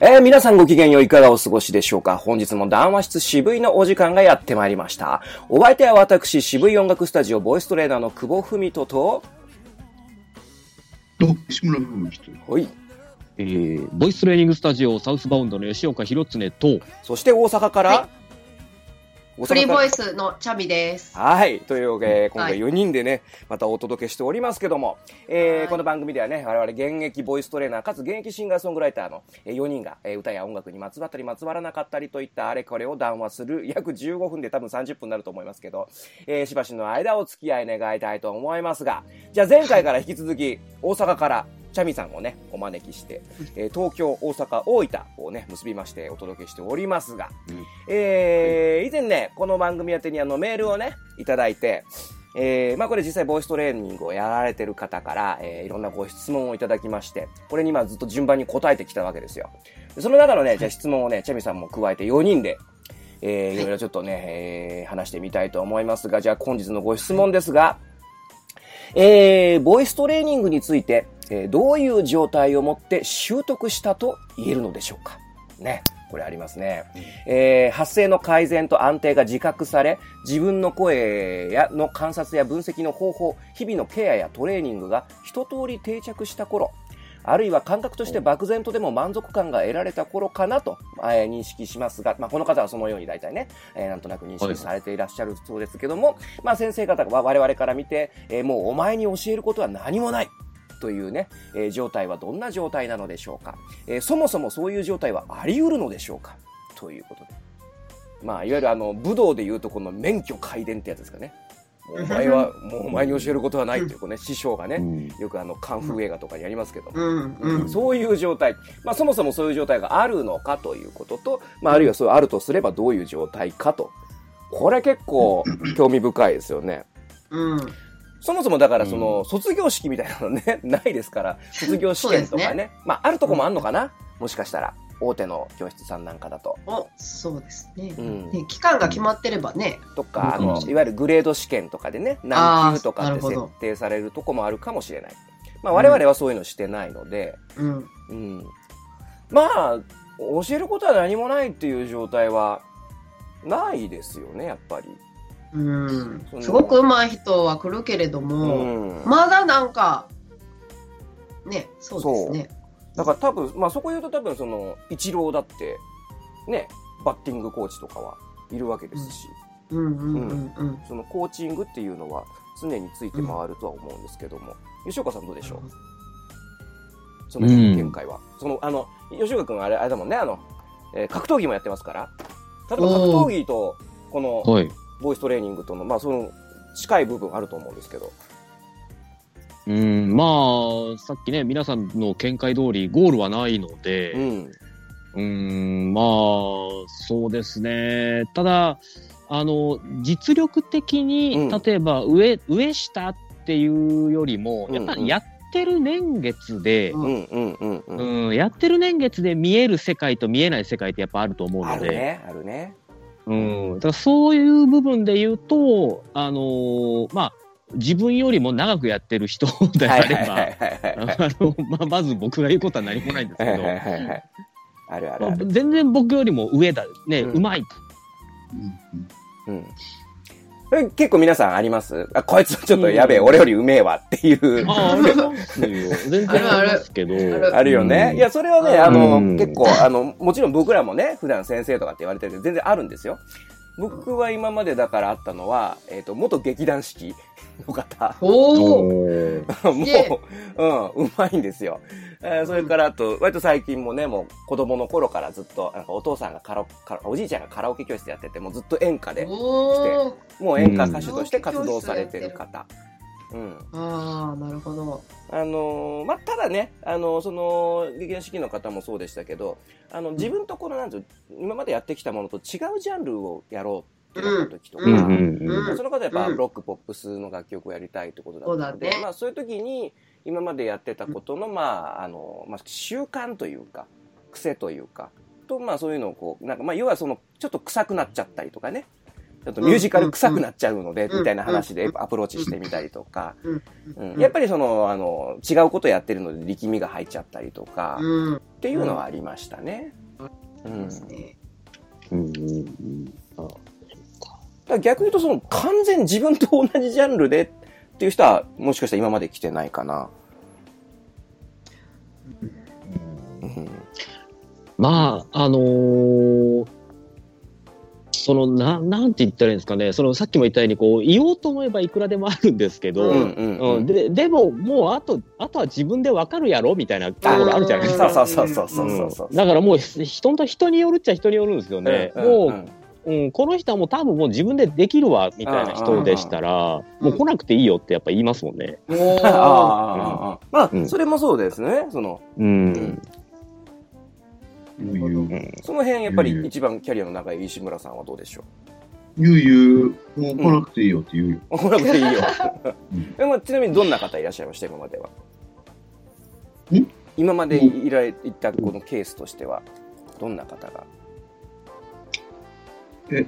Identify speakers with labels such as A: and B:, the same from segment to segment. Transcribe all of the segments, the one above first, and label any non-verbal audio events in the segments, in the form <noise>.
A: えー、皆さんご機嫌よいかがお過ごしでしょうか？本日も談話室渋いのお時間がやってまいりました。お相手は私、渋い音楽スタジオボイストレーナーの久保文人と、
B: と、志村文人。
A: ほい。
C: えー、ボイストレーニングスタジオサウスバウンドの吉岡弘恒と、
A: そして大阪から、
D: はい
A: 大
D: フリーボイスのチャビです。
A: はい。というわけで、今回
D: はい
A: 4人でね、またお届けしておりますけども、えー
D: はい
A: この番組ではね、我々現役ボイストレーナーかつ現役シンガーソングライターの4人が、えー歌や音楽にまつわったりまつわらなかったりといったあれこれを談話する <laughs> 約15分で多分30分になると思いますけど、えーしばしの間お付き合い願いたいと思いますが、じゃあ前回から引き続き、大阪から、チャミさんをね、お招きして、えー東京、大阪、大分をね、結びましてお届けしておりますが、えー以前ね、この番組宛てにあのメールをね、いただいて、えーまあこれ実際ボイストレーニングをやられてる方から、えーいろんなご質問をいただきまして、これにまずっと順番に答えてきたわけですよ。でその中のね、じゃあ質問をね、チャミさんも加えて4人で、えーい。ろいろちょっとね、えー話してみたいと思いますが、じゃあ本日のご質問ですが、えー、ボイストレーニングについて、えーどういう状態をもって習得したと言えるのでしょうか？ね。これありますね。えー発声の改善と安定が自覚され、自分の声やの観察や分析の方法、日々のケアやトレーニングが一通り定着した頃、あるいは感覚として漠然とでも満足感が得られた頃かなと、えー認識しますが、まあ、この方はそのように大体ね、えーなんとなく認識されていらっしゃるそうですけども、まあ、先生方は我々から見て、えーもうお前に教えることは何もない。というね、えー状態はどんな状態なのでしょうか、えーそもそもそういう状態はあり得るのでしょうかということで。まあ、いわゆるあの、武道で言うとこの免許改伝ってやつですかね。もうお前は、もうお前に教えることはないっていう、こうね、師匠がね、
C: うん
A: よくあの、カンフー映画とかにありますけど。そういう状態、まあ、そもそもそういう状態があるのかということと、まあ、あるいはそうあるとすればどういう状態かと。これ結構 <laughs> 興味深いですよね。
D: うん。
A: そもそもだからその、卒業式みたいなのね、<laughs> ないですから、卒業試験とか
D: そう
A: ね。まあ、あるとこもあんのかな、もしかしたら。大手の教室さんなんかだと。
D: お、そうですね。
A: うん
D: ね期間が決まってればね。
A: とか、あ
C: うん
A: の、いわゆるグレード試験とかでね、何級とかって設定されるとこもあるかもしれない。まあ、我々はそういうのしてないので、
D: うん。
A: うん。まあ、教えることは何もないっていう状態は、ないですよね、やっぱり。
D: うんすごく上手い人は来るけれど
A: う
D: も、
A: ん。
D: まだなんか、ね、そうですね。
A: だから多分、まあそこ言うと多分その、一郎だって、ね、バッティングコーチとかはいるわけですし、
D: うんうんうんうん。
A: そのコーチングっていうのは常について回るとは思うんですけども、吉岡さんどうでしょう？その見解は。その、あの、吉岡君はあれ、あれだもんね、あの、えー格闘技もやってますから、例えば格闘技と、この、
C: はい。
A: ボイストレーニングとの、まあその、近い部分あると思うんですけど。
C: うん、まあ、さっきね、皆さんの見解通り、ゴールはないの
A: う
C: で、
A: ん。
C: うん、まあ、そうですね。ただ、あの、実力的に、
A: うん
C: 例えば、上、上下っていうよりも、
A: うん
C: やっぱりやってる年月で。
D: う
A: ん、
C: やってる年月で見える世界と見えない世界ってやっぱあると思うので、
A: あるね、あるね。
C: うん、だからそういう部分で言うと、あのーまあ、自分よりも長くやってる人 <laughs> で
A: はい
C: あれば、まあ、まず僕が言うことは何もないんですけど。全然僕よりも上だ、ね、
A: うん
C: うまい。
B: うん
A: うん。結構皆さんあります？あ、こいつちょっとやべえ、俺よりうめえわっていう。
C: ああ、ありますよ。全然ありますけど。
D: あ <laughs> る
A: あるよね。
C: うん
A: いや、それはね、あの、
C: うん
A: 結構、あの、もちろん僕らもね、普段先生とかって言われてるけど、全然あるんですよ。僕は今までだからあったのは、えっ、と、元劇団四季の方。
D: おお <laughs>
A: もう、うん、うまいんですよ。えーそれからあと、割と最近もね、もう子供の頃からずっと、なんかお父さんがカラオカラおじいちゃんがカラオケ教室やってて、もうずっと演歌で、
D: おー。
A: もう演歌歌手として活動されてる方。うん。
D: ああ、なるほど。
A: あのーまあ、ただね、あのーその、劇団四季の方もそうでしたけど、あの、自分とこの、なんうの今までやってきたものと違うジャンルをやろうってなった時とか、その方はやっぱ
D: うん。
A: ロック、ポップスの楽曲をやりたいってことだったので、
D: ね。
A: まあそういう時に今までやってたことの、まあ、あの、まあ習慣というか、癖というか、と、まあそういうのをこう、なんかまあ要はその、ちょっと臭くなっちゃったりとかね、ちょっとミュージカル臭くなっちゃうので、
D: うん。
A: みたいな話でアプローチしてみたりとか、
D: うん。
A: うん。やっぱりその、あの、違うことやってるので力みが入っちゃったりとか、
D: うん。
A: っていうのはありましたね。うん。
C: うん。うん。うん。あ
A: だから逆に言うと、その完全に自分と同じジャンルでっていう人は、もしかしたら今まで来てないかな。うん。
C: まあ、あのーそのな、なんて言ったらいいんですかね、そのさっきも言ったように、こう言おうと思えばいくらでもあるんですけど、
A: うんうんう
C: うんん、ででも、もうあと、あとは自分でわかるやろみたいなところあるじゃないですか。
A: そうそうそうそうそうそう。
C: うんだからもう人と人によるっちゃ人によるんですよね。
A: うん
C: もう、
A: ん
C: うん、この人はもう多分もう自分でできるわみたいな人でしたら、もう来なくていいよってやっぱ言いますもんね。
D: お
A: あ
D: ー。
A: あああああまあ、
C: うん
A: それもそうですね。その、
C: うん。
B: ゆうゆう。
A: その辺やっぱ
B: うん
A: り一番キャリアの長い石村さんはどうでしょ
B: ゆうゆう、もう来なくていいよって言うよ。
A: う来なくていいよ <laughs> ちなみにどんな方いらっしゃいました今までは？
B: ん？
A: 今までいられたこのケースとしては、どんな方が？
B: え、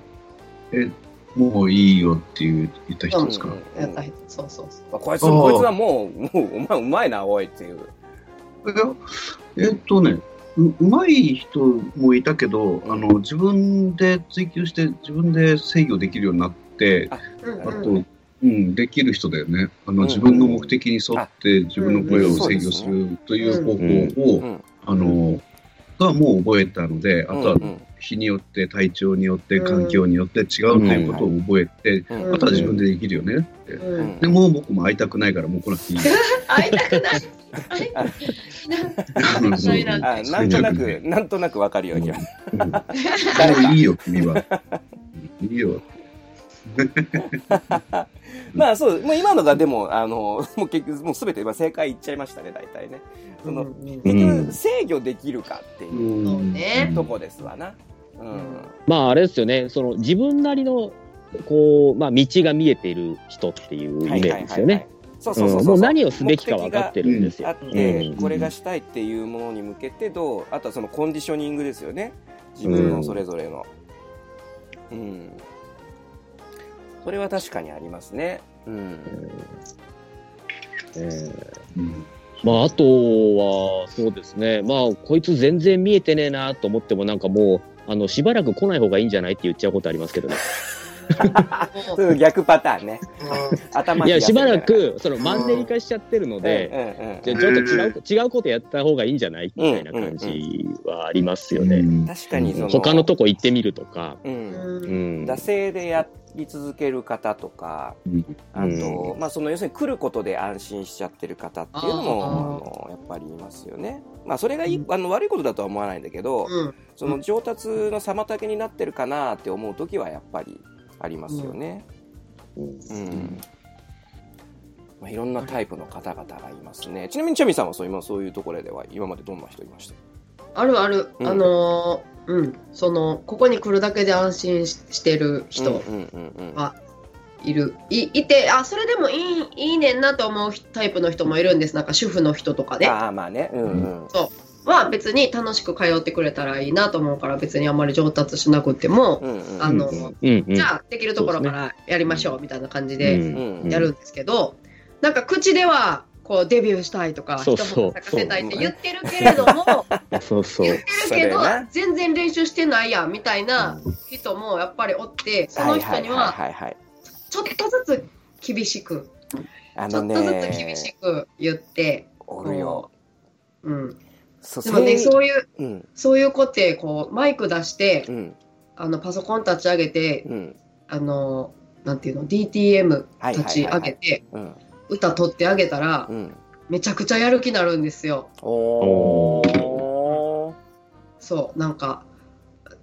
B: もういいよって言う言った人ですか、
A: うんうん
D: やった人。そうそうそう。
A: あこいつ、こいつはもう、もう、お前うまいな、おいっていう。
B: いやえっとね、ううまい人もいたけど、あの自分で追求して自分で制御できるようになって、
D: うん
B: あと、
D: うん
B: うん、できる人だよね。あの
A: うん
B: 自分の目的に沿って自分の声を制御するという方法を、
A: うん。
B: あの、がもう覚えたので、あとは
A: うんうん
B: 日によって、体調によって、
D: うん。
B: 環境によって違うということを覚えて、
A: うん。
B: あとは自分でできるよねって。
D: うん。
B: でもう僕も会いたくないからもう来なくていい。
D: 会いたくない。会いたくな
A: んとなく、なんとなくわかるようには。
B: うん。もういいよ、君は。<laughs> いいよ。<laughs>
A: まあそう、もう今のがでも、あの、もう結局、もうすべて、まあ正解言っちゃいましたね、大体ね。その、
D: うん
A: 結
C: うん
A: 局、制御できるかっていうとこですわな。うん。
C: まああれですよね、その自分なりの、こう、まあ道が見えている人っていうイメージですよね。
A: そうそうそうそう。
C: うんもう何をすべきか分かってるんですよ。
A: あって、
C: うん
A: これがしたいっていうものに向けてどうあとはそのコンディショニングですよね自分のそれぞれのうん、それは確かにありますね。うん。
B: うん。
C: まああとは、そうですね、まあこいつ全然見えてねえなと思ってもなんかもう、あの、しばらく来ない方がいいんじゃないって言っちゃうことありますけどね。<laughs>
A: 逆パターンね。頭
C: いや、しばら
A: く
C: く、そのマンネリ化しちゃってるので、
A: で
C: じゃあちょっと違う、違うことやった方がいいんじゃないみたいな感じはありますよね。
A: 確かにその
C: 他のとこ行ってみるとか。
A: うん。惰性でやり続ける方とかあと、まあその要するに来ることで安心しちゃってる方っていうのもあのやっぱりいますよね。まあそれがいいあの悪いことだとは思わないんだけど、
D: うん
A: その上達の妨げになってるかなって思う時はやっぱりありますよね。
C: うん
A: うん。まあ、いろんなタイプの方々がいますね。ちなみにチャミさんはそう今そういうところでは今までどんな人いました？
D: あるある、
A: うん
D: あのーうん、その、ここに来るだけで安心ししてる人
A: うんうんうんうん
D: はいる。いいて、あ、それでもいいいいねんなと思うタイプの人もいるんです。なんか主婦の人とかね。
A: ああまあね。うんうん。
D: は別に楽しく通ってくれたらいいなと思うから別にあんまり上達しなくても、
A: うんうん。
D: あの、
C: うんうん。
D: じゃあできるところからやりましょうみたいな感じ
C: う
D: でやるんですけど、なんか口ではこうデビューしたいとか人
C: そうそう。
D: も咲かせたいって言ってるけれども
C: そうそう。
D: 言ってるけど全然練習してないやんみたいな人もやっぱりおってその人には
A: はいはいはい
D: ちょっとずつ厳しく
A: あの
D: ちょっとずつ厳
A: ね
D: しく言って、
A: おるよ。
D: うん、
A: そ
D: でもねそういう
A: うん。
D: そういう子ってこうマイク出して
A: うん。
D: あのパソコン立ち上げて
A: うん。
D: あのなんていうの DTM
A: はいはいはいはい。
D: 立ち上げて
A: うん
D: 歌取ってあげたら
A: うん。
D: めちゃくちゃやる気になるんですよ。そうなんか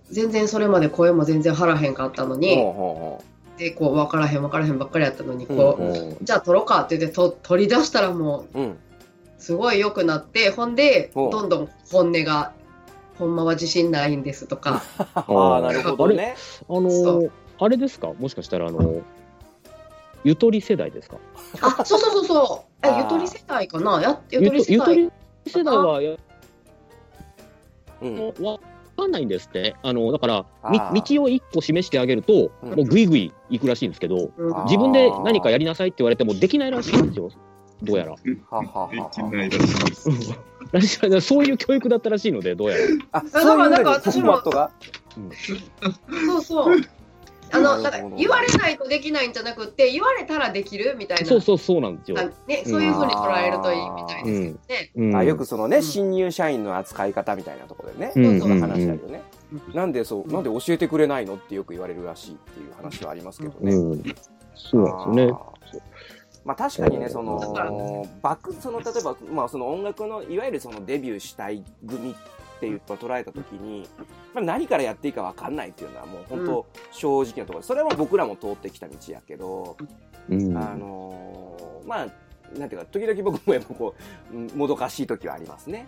D: 全然それまで声も全然張らへんかったのに、でこう分からへん分からへんばっかりやったのにこう、
A: うん
C: うん
D: じゃあ撮ろうかって言ってと取り出したらもう
A: うん。
D: すごい良くなってほんでどんどん本音が「ほんまは自信ないんです」とか <laughs>
A: ああ、なるほどね。
C: あの
D: そ
C: ー、あれですか？もしかしたら、あのー、ゆとり世代ですか？
D: あそうそうそうそうえ
A: あー
D: ゆとり世代かな？やゆ
C: ゆ
D: とり世代
C: とゆとり世代は、や
A: うん。
C: はかんないんですって。あの、だから、道を一個示してあげると、
A: うん
C: もうぐいぐい行くらしいんですけど、自分で何かやりなさいって言われてもできないらしいんですよ。どうやら。
A: ははは
B: でき
A: は
B: ないらしいです。
C: らしいそういう教育だったらしいので、どうやら。
A: あ、
D: だ
A: そういう
D: からなんか私も
A: ォーマットが？
D: そうそう。あの、
A: な
D: んか言われないとできないんじゃなくて、言われたらできるみたいな。
C: そうそうそうなんですよ。
D: あね、そういうふうに捉えるといいみたいですよね。
C: うん
A: あよくそのね、
D: うん
A: 新入社員の扱い方みたいなところでね、
C: うん
D: そうそう
A: 話したりよね。なんでそう、なんで教えてくれないのってよく言われるらしいっていう話はありますけどね。
C: うん。そうなんですよね。
A: まあ確かにね、その、バック、その、例えば、まあその音楽の、いわゆるそのデビューしたい組っていうと捉えたときに、まあ何からやっていいかわかんないっていうのはもう本当正直なところ、それはもう僕らも通ってきた道やけど、
C: うん。
A: あのーまあ、なんていうか、時々僕もやっぱこう、うんもどかしい時はありますね。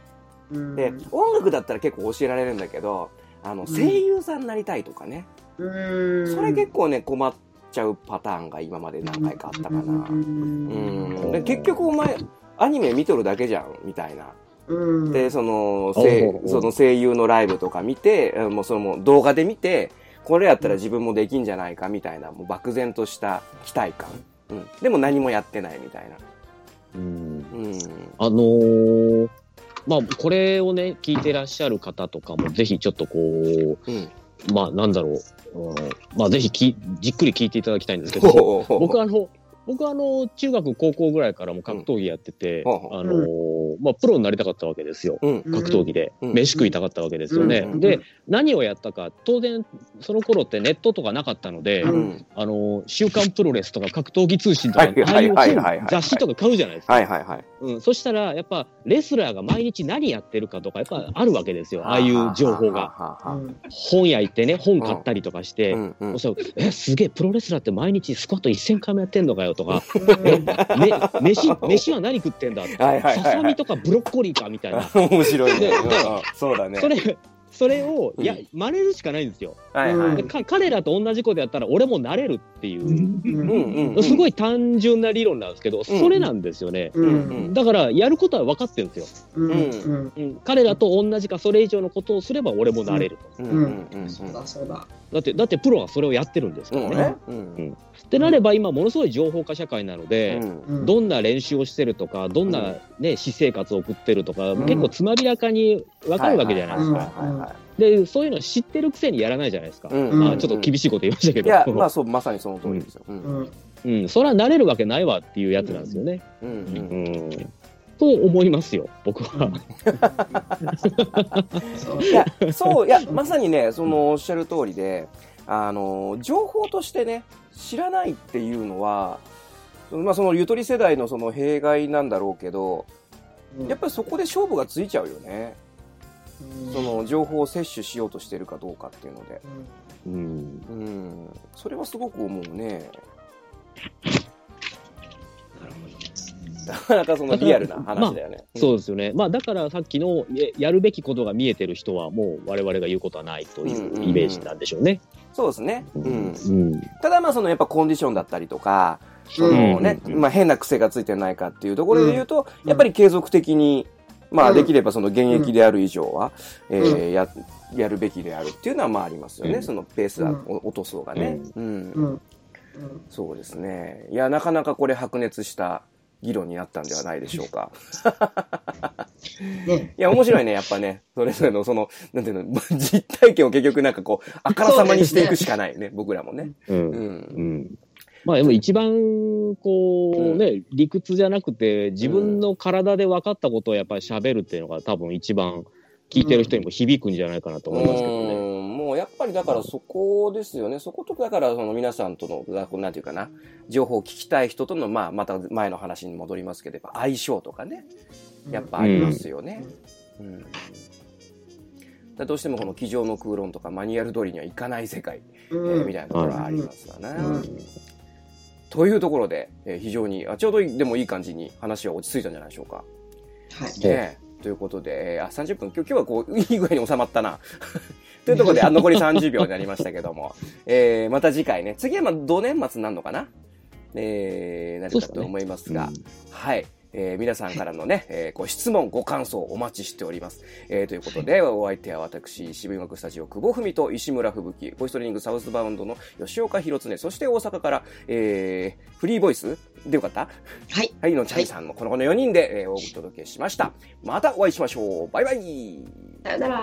D: うん
A: で、音楽だったら結構教えられるんだけど、あの、声優さんになりたいとかね、
D: うん
A: それ結構ね、困っちゃうパターンが今まで何回かあったかな。うん。で結局お前、アニメ見とるだけじゃん、みたいな。
D: うん
A: で、その、
C: お
A: 声その声優のライブとか見て、あもうその動画で見て、これやったら自分もできんじゃないかみたいな、もう漠然とした期待感。うん。でも何もやってないみたいな。
C: うん
A: うん。
C: あのーまあ、これをね、聞いてらっしゃる方とかも、ぜひちょっとこう、
A: うん。
C: まあ、なんだろう、うんまあ、ぜひきじっくり聞いていただきたいんですけど、僕あの、僕はあの、中学、高校ぐらいからも格闘技やってて、
A: うんほ
C: まあ、プロになりたかったわけですよ。
A: うん。
C: 格闘技で。
A: うん
C: 飯食いたかったわけですよね。
A: うん
C: で、何をやったか、当然、その頃ってネットとかなかったので、
A: うん。
C: あのー週刊プロレスとか格闘技通信とか、
A: はい
C: ああいう雑誌とか買うじゃないですか。
A: はいはいはい。
C: うん、そしたら、やっぱ、レスラーが毎日何やってるかとか、やっぱあるわけですよ。ああいう情報が。本屋行ってね、本買ったりとかして、
A: うんうん
C: そしたら、え、すげえ、プロレスラーって毎日スクワット1000回もやってんのかよとか、え、め、飯、飯は何食ってんだ
A: はいはいはいはい
C: ささみとかブロッコリーかみたいな。<laughs>
A: 面白いね。んうんそうだね。
C: それ、それを、いや
A: うん、
C: 真似るしかないんですよ。
A: はい
C: 彼らと同じことやったら、俺もなれるっていう。すごい単純な理論なんですけど、それなんですよね。だから、やることは分かってるんですよ。
D: うんうん
C: うん、彼らと同じかそれ以上のことをすれば俺もなれると。
A: うんうんうん。
D: そうだそうだ。
C: だって、だってプロはそれをやってるんですからね。ってなれば今ものすごい情報化社会なので、
A: うん
C: どんな練習をしてるとか、どんなね、私生活を送ってるとか、
A: ん
C: 結構つまびらかに分かるわけじゃないですか。で、そういうの知ってるくせにやらないじゃないですか。まあちょっと厳しいこと言いましたけど。
A: いや、まあそう、まさにその通りですよ。うん
D: うん
C: うん、それは慣れるわけないわっていうやつなんですよね。
A: うん。
C: と思いますよ、僕は。<laughs>
A: いや、そう、いや、まさにね、そのおっしゃる通りで、あの、情報としてね、知らないっていうのは、まあそのゆとり世代のその弊害なんだろうけど、やっぱりそこで勝負がついちゃうよね。その情報を摂取しようとしてるかどうかっていうので。
C: うん。
A: うん。それはすごく思うね。なかなかそのリアルな話だよね。
C: そうですよね。まあだからさっきのややるべきことが見えてる人はもう我々が言うことはないというイメージなんでしょうね。
A: そうですね。うん。
C: うん。
A: ただまあそのやっぱコンディションだったりとか、そ
D: うん
A: のね、
C: うん
A: まあ変な癖がついてないかっていうところで言うと、やっぱり継続的に、まあ
D: うん
A: できればその現役である以上は、え
D: う
A: ーや、やるべきであるっていうのはまあありますよね。
C: うん
A: そのペースは
D: うん
A: 落とす方がね。
D: うん
A: そうですね。いや、なかなかこれ白熱した議論になったんではないでしょうか。<laughs>
D: ね
A: いや、面白いね、やっぱね。それぞれのその、なんていうの、実体験を結局なんかこう、あからさまにしていくしかないよね、僕らもね。
C: うん。
A: う。
C: うんん。まあでも一番こうね、理屈じゃなくて自分の体で分かったことをやっぱり喋るっていうのが多分一番聞いてる人にも響くんじゃないかなと思いますけどね。
A: うんもうやっぱりだからそこですよね。そことだからその皆さんとの、なんていうかな、情報を聞きたい人との、まあまた前の話に戻りますけど、やっぱ相性とかね、やっぱありますよね。うん。だからどうしてもこの机上の空論とかマニュアル通りにはいかない世界、え
D: うん。
A: ーみたいなところはありますわね。
D: うん。
A: というところで、えー非常にあ、ちょうどいいでもいい感じに話は落ち着いたんじゃないでしょうか。
D: はい。
A: ねということで、えーあ、30分、今日今日はこう、<laughs> いい具合に収まったな。<laughs> というところで、あ残り30秒になりましたけども、<laughs> えーまた次回ね、次はまあ、同年末になるのかな。えー、なるかと思いますが、はい。えー皆さんからのね、えーご質問、ご感想お待ちしております。えーということで、お相手は私、渋谷学スタジオ、久保文と石村吹雪、ボイストレーニングサウスバウンドの吉岡弘恒、そして大阪から、えーフリーボイスでよかった？
D: はい。
A: はい、のちゃんさんのこのこの4人で、えーお届けしました。またお会いしましょう。バイバイ
D: さよなら。